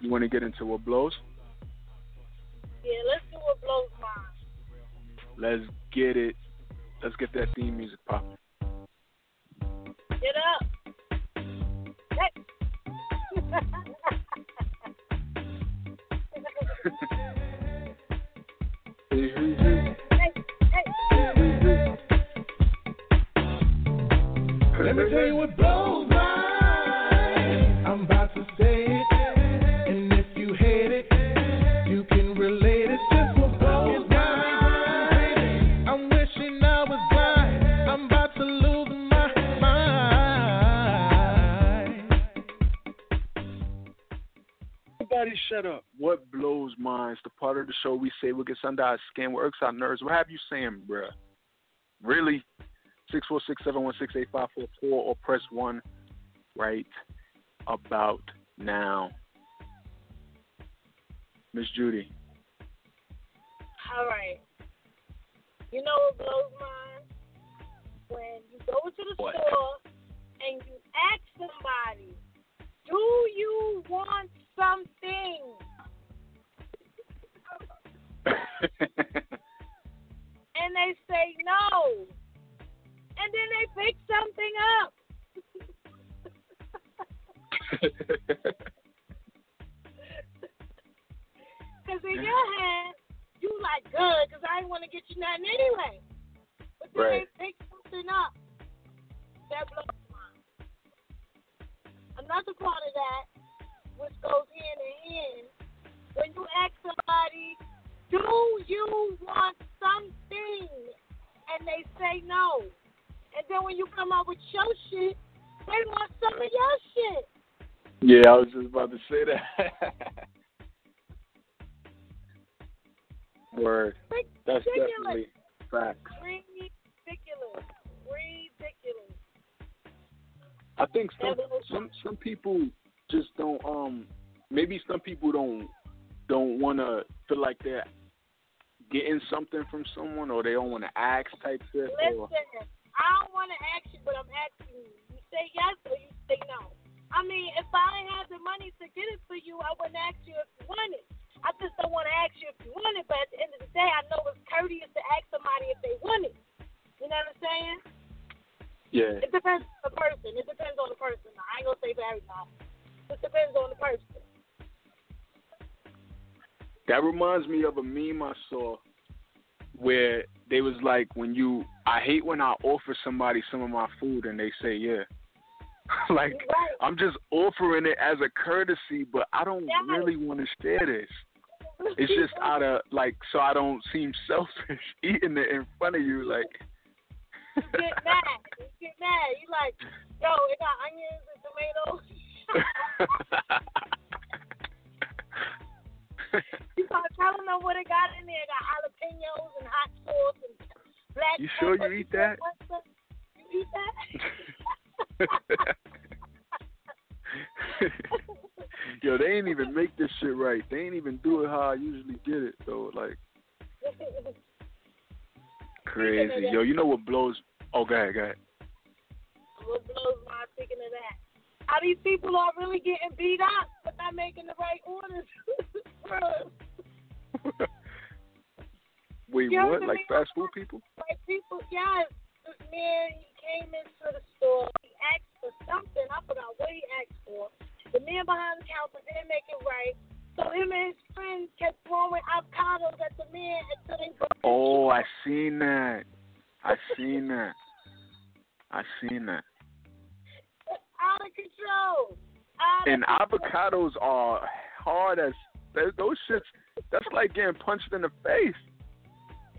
you wanna get into what blows? Yeah, let's do what blows mine. Let's get it. Let's get that theme music popping. Get up. Hey. hey, hey. Let me tell you what blows our skin, what irks our nerves. What have you saying, bruh? Really? 646-716-8544 or press 1 right about now. Miss Judy. All right. You know what blows mine? When you go to the What? store and you ask somebody, "Do you want something?" And they say no, and then they pick something up. [laughs] Because in your head, you like good because I didn't want to get you nothing anyway. But then Right. they pick something up. That blows. Another part of that, which goes hand in hand, when you ask somebody, do you want something? And they say no. And then when you come up with your shit, they want some of your shit. yeah, I was just about to say that. [laughs] Word. That's Ridiculous. definitely facts. Ridiculous. Ridiculous. I think some some some people just don't um maybe some people don't don't want to feel like they're getting something from someone or they don't want to ask type shit or Listen, I don't want to ask you, but I'm asking you. You say yes or you say no. I mean, if I didn't have the money to get it for you, I wouldn't ask you if you want it. I just don't want to ask you if you want it, but at the end of the day, I know it's courteous to ask somebody if they want it. You know what I'm saying? yeah. It depends on the person. It depends on the person. I ain't gonna say for everybody. It depends on the person. That reminds me of a meme I saw where they was like when you I hate when I offer somebody some of my food and they say yeah. [laughs] like right. I'm just offering it as a courtesy, but I don't Yes. really want to share this. It's just [laughs] out of like so I don't seem selfish [laughs] eating it in front of you like You get mad. You get mad. You like, yo, it got onions and tomatoes. Yo, you know what blows? Oh, go ahead, go ahead. what blows my speaking of that? How these people are really getting beat up but not making the right orders. [laughs] [laughs] Wait, Yeah, what? Like man- fast food people? like people, yes. This man, he came into the store. He asked for something. I forgot what he asked for. The man behind the counter didn't make it right. So him and his friends kept throwing avocados at the man until they broke Oh. I seen that. I seen that. I seen that. out of control. Out And of control. avocados are hard as those shits. That's like getting punched in the face.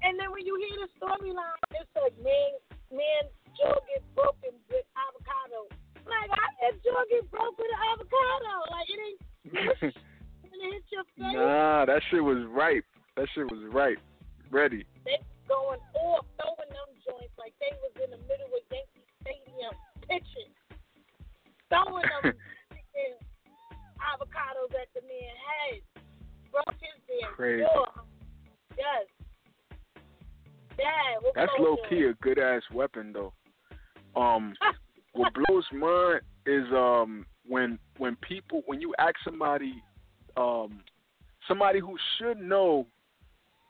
And then when you hear the storyline, it's like man, man, jaw get broken with avocado. Like how did jaw get broke with an avocado? Like it ain't [laughs] hit your face. nah, that shit was ripe. That shit was ripe. Ready. Somebody um somebody who should know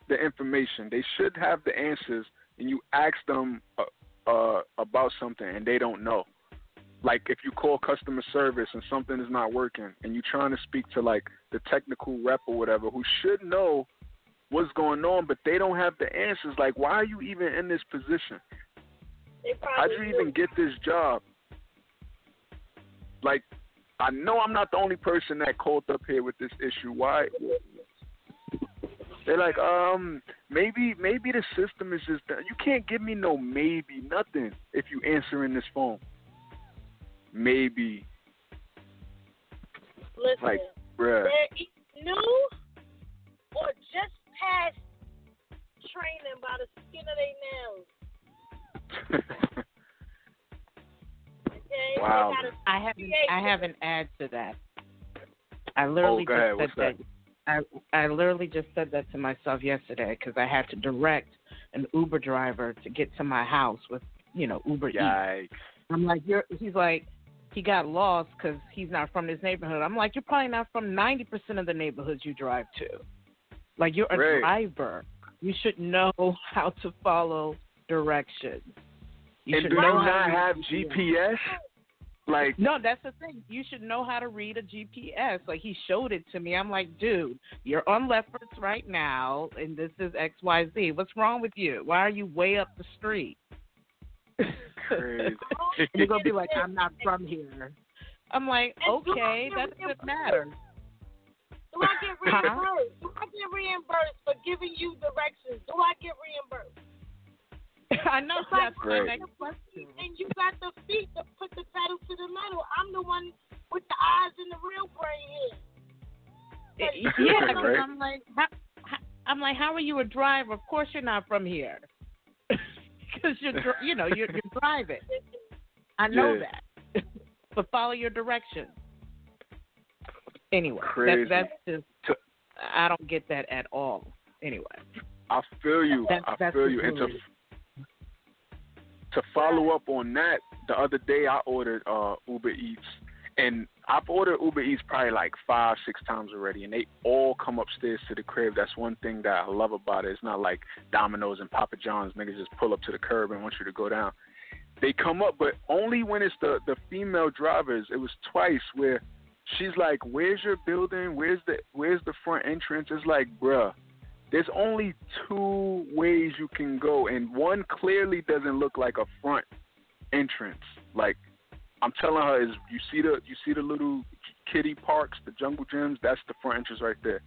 the information, they should have the answers, and you ask them uh, uh about something and they don't know. Like if you call customer service and something is not working, and you're trying to speak to like the technical rep or whatever, who should know what's going on, but they don't have the answers. Like, why are you even in this position? How'd you even get this job? I know I'm not the only person that called up here with this issue. Why? They're like, um, maybe, maybe the system is just. You can't give me no maybe, nothing if you answering this phone. Maybe, Listen, like, bruh. they're e- new or just past training by the skin of their nails. [laughs] Okay, Wow. I have I have an add to that. I literally Oh, just said that. I I literally just said that to myself yesterday because I had to direct an Uber driver to get to my house with you know Uber Eats. I'm like, you're. He's like, he got lost because he's not from this neighborhood. I'm like, you're probably not from 90% of the neighborhoods you drive to. Like, you're a Right. driver. You should know [laughs] how to follow directions. You and should do you know how not to have read GPS? Like, No, that's the thing. You should know how to read a GPS. Like he showed it to me. I'm like, dude, you're on Lefferts right now, and this is X Y Z. What's wrong with you? Why are you way up the street? crazy. [laughs] You're gonna be like, I'm not from here. I'm like, And do I okay, get that doesn't matter. Do I get Huh? reimbursed? Do I get reimbursed for giving you directions? Do I get reimbursed? I know that's Great. And you got the feet to put the pedal to the metal. I'm the one with the eyes and the real brain here. Yeah, Right. I'm like, how, how, I'm like, how are you a driver? Of course you're not from here, [laughs] because you're, you know, you're, you're driving. I know Yeah. that, [laughs] but follow your directions. Anyway, that, that's just, To- I don't get that at all. Anyway, I feel you. That- I feel you. And to. To follow up on that, the other day I ordered uh Uber Eats, and I've ordered Uber Eats probably like five, six times already, and they all come upstairs to the crib. That's one thing that I love about it. It's not like Domino's and Papa John's. Niggas just pull up to the curb and want you to go down. They come up, but only when it's the the female drivers. It was twice where she's like, "Where's your building? Where's the Where's the front entrance?" It's like, bruh, there's only two ways you can go, and one clearly doesn't look like a front entrance. Like I'm telling her, is you see the you see the little kiddie parks, the jungle gyms? That's the front entrance right there.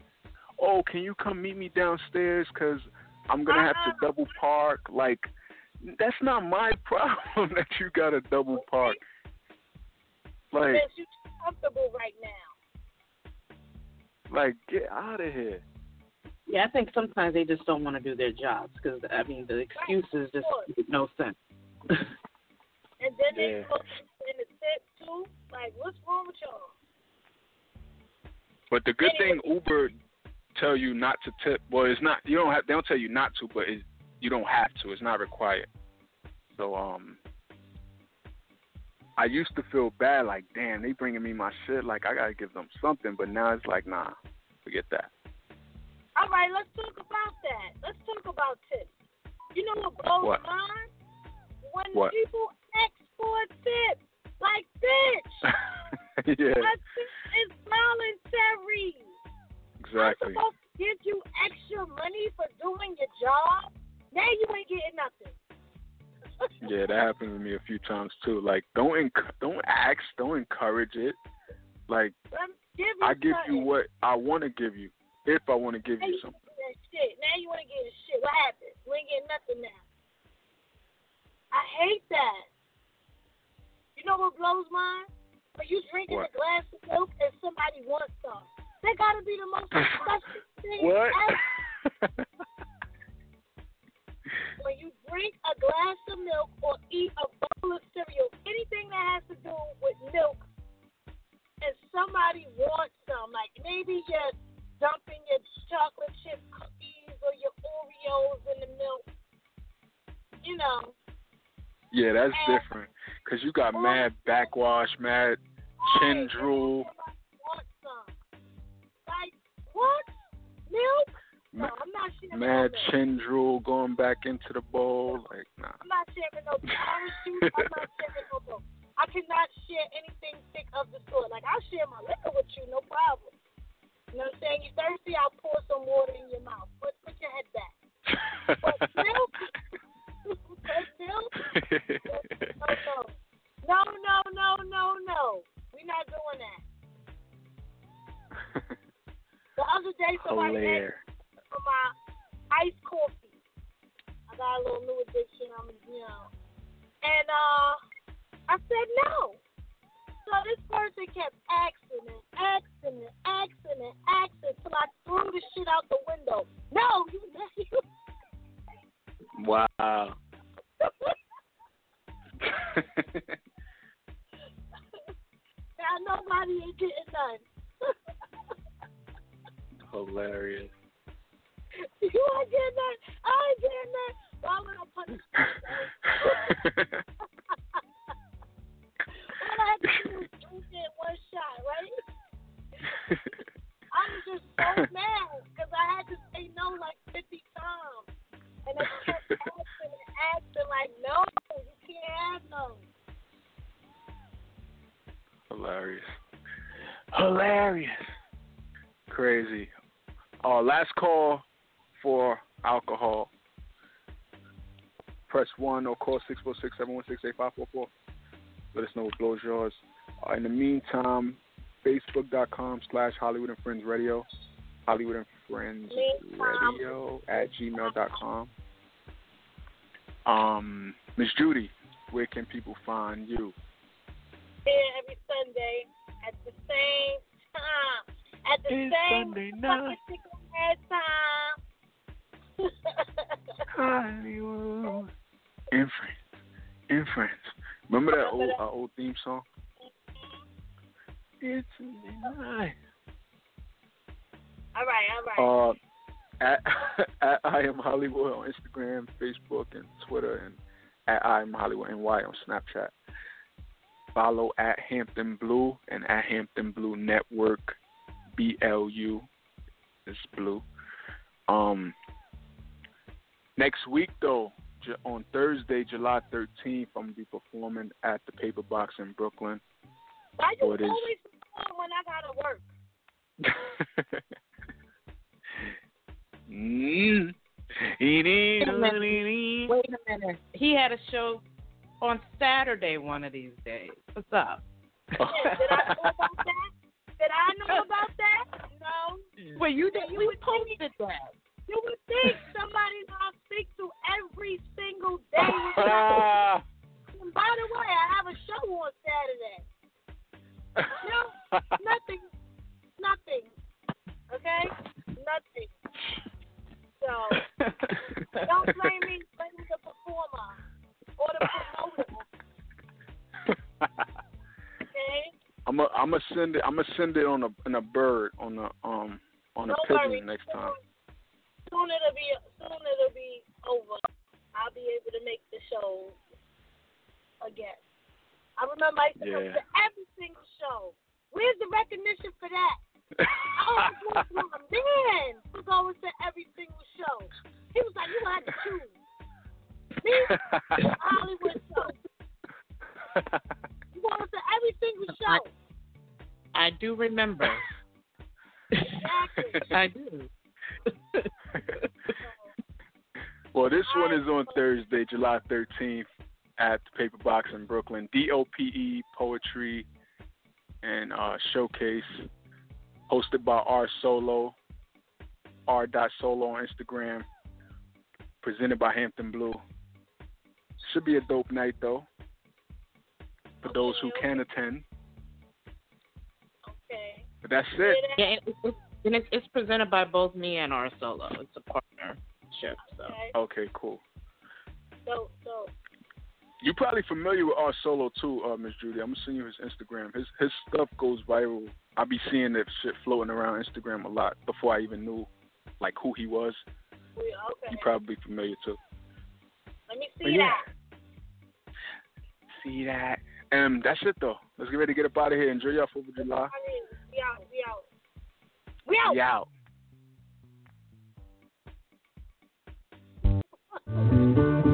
Oh, can you come meet me downstairs? Cause I'm gonna have to uh-huh. double park. Like that's not my [laughs] problem that you got to double park. Like you're comfortable right now. like get out of here. Yeah, I think sometimes they just don't want to do their jobs because I mean the excuses just make no sense. And then they Yeah. put in the tip too. Like, what's wrong with y'all? But the good thing Uber tell you not to tip. Well, it's not. You don't have. They don't tell you not to, but it, you don't have to. It's not required. So um, I used to feel bad, like, damn, they bringing me my shit. Like, I gotta give them something. But now it's like, nah, forget that. All right, let's talk about that. Let's talk about tips. You know what blows What? mine? When What? people ask for a tip. Like, bitch, [laughs] yeah, a tip is voluntary. exactly. I'm supposed to give you extra money for doing your job. Now you ain't getting nothing. [laughs] Yeah, that happened to me a few times too. Like, don't enc- don't ask, don't encourage it. Like, I'm I give you what I want to give you, if I want to give Now you you something. shit. Now you want to get a shit. What happened? You ain't getting nothing now. I hate that. You know what blows mine? When you drinking What? a glass of milk and somebody wants some. That gotta be the most [laughs] disgusting thing What? ever. [laughs] When you drink a glass of milk or eat a bowl of cereal, anything that has to do with milk, and somebody wants some, like maybe you're dumping your chocolate chip cookies or your Oreos in the milk, you know. yeah, that's different. Cause you got mad backwash, mad chin drool? Like what? Milk? No, I'm not sharing mad no chin drool going back into the bowl. Like, nah. I'm not sharing no juice. I'm not sharing no milk. I cannot share anything thick of the sort. Like I'll share my liquor with you, no problem. You know what I'm saying? You thirsty? I'll pour some water in your mouth. Put put your head back. But milk? But [laughs] milk? No, no, no, no, no. We're not doing that. [laughs] The other day, somebody asked for my iced coffee. I got a little new addiction. I'm, you know, and uh, I said no. So this person kept asking and asking and asking till I threw the shit out the window. No, you, you wow. [laughs] now nobody ain't getting none. [laughs] Hilarious. you ain't getting none. I ain't getting none. Why would I punish myself? All I had to do was drink it one shot, right? [laughs] I was just so [laughs] mad because I had to say no like 50 times. And they kept [laughs] asking and asking, like, no, you can't have no. Hilarious. Hilarious. Crazy. Uh, last call for alcohol. Press 1 or call 646 716 8544. Let us know what blows yours. Uh, in the meantime, facebook.com slash Holliewood and Friends Radio. Holliewood and Friends Radio at gmail.com. Um, Miss Judy, where can people find you? Here every Sunday at the same time. At the It's same Sunday fucking night. tickle time. [laughs] Holliewood. In friends. In friends. Remember that old that? our old theme song? It's Sunday all right, all right. Uh, at, [laughs] at I am Holliewood on Instagram, Facebook, and Twitter, and at I am Holliewood NY on Snapchat. Follow at Hampton Blu and at Hampton Blu Network, B L U is blue. Um, next week though, on Thursday, July 13th, I'm gonna be performing at the Paper Box in Brooklyn. Why you what is- always call when I gotta work? [laughs] mm. Wait a minute. He had a show on Saturday one of these days. What's up? Yeah, did I know about that? Did I know about that? No. Well, you Yeah, did. you We would think- posted that. You would think somebody that I speak to every single day. would. [laughs] Ah. And by the way, I have a show on Saturday. No, nothing, nothing. Okay, nothing. So don't blame me. Blame the performer or the promoter. Okay. I'm a, I'm gonna send it. I'm gonna send it on a on a bird on a um on a pigeon worry. next time. Soon it'll be soon it'll be over. I'll be able to make the show again. I remember I used to Yeah. come to every single show. Where's the recognition for that? I was going [laughs] my man was always to every single show. He was like, you had to choose. Me, or Holliewood show. You going to every single show. I do remember. Exactly. [laughs] I do. well, this one is on Thursday, July 13th at the Paper Box in Brooklyn. DOPE Poetry and uh, Showcase, hosted by R Solo, R. Solo on Instagram, presented by Hampton Blu. Should be a dope night though, for those who can attend. Okay. But that's it. Yeah, and it's, it's, and it's, it's presented by both me and R Solo. It's a partnership. So Okay. Okay, cool. So, so, You're probably familiar with R Solo too, uh, Miss Judy. I'm gonna send you his Instagram. His his stuff goes viral. I be seeing that shit floating around Instagram a lot before I even knew like who he was. okay. You probably familiar too. Let me see yeah. that. See that? Um, that's it though. Let's get ready to get up out of here. Enjoy your Fourth of July. We out, we out. We out. We out. Thank [laughs]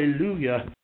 Hallelujah.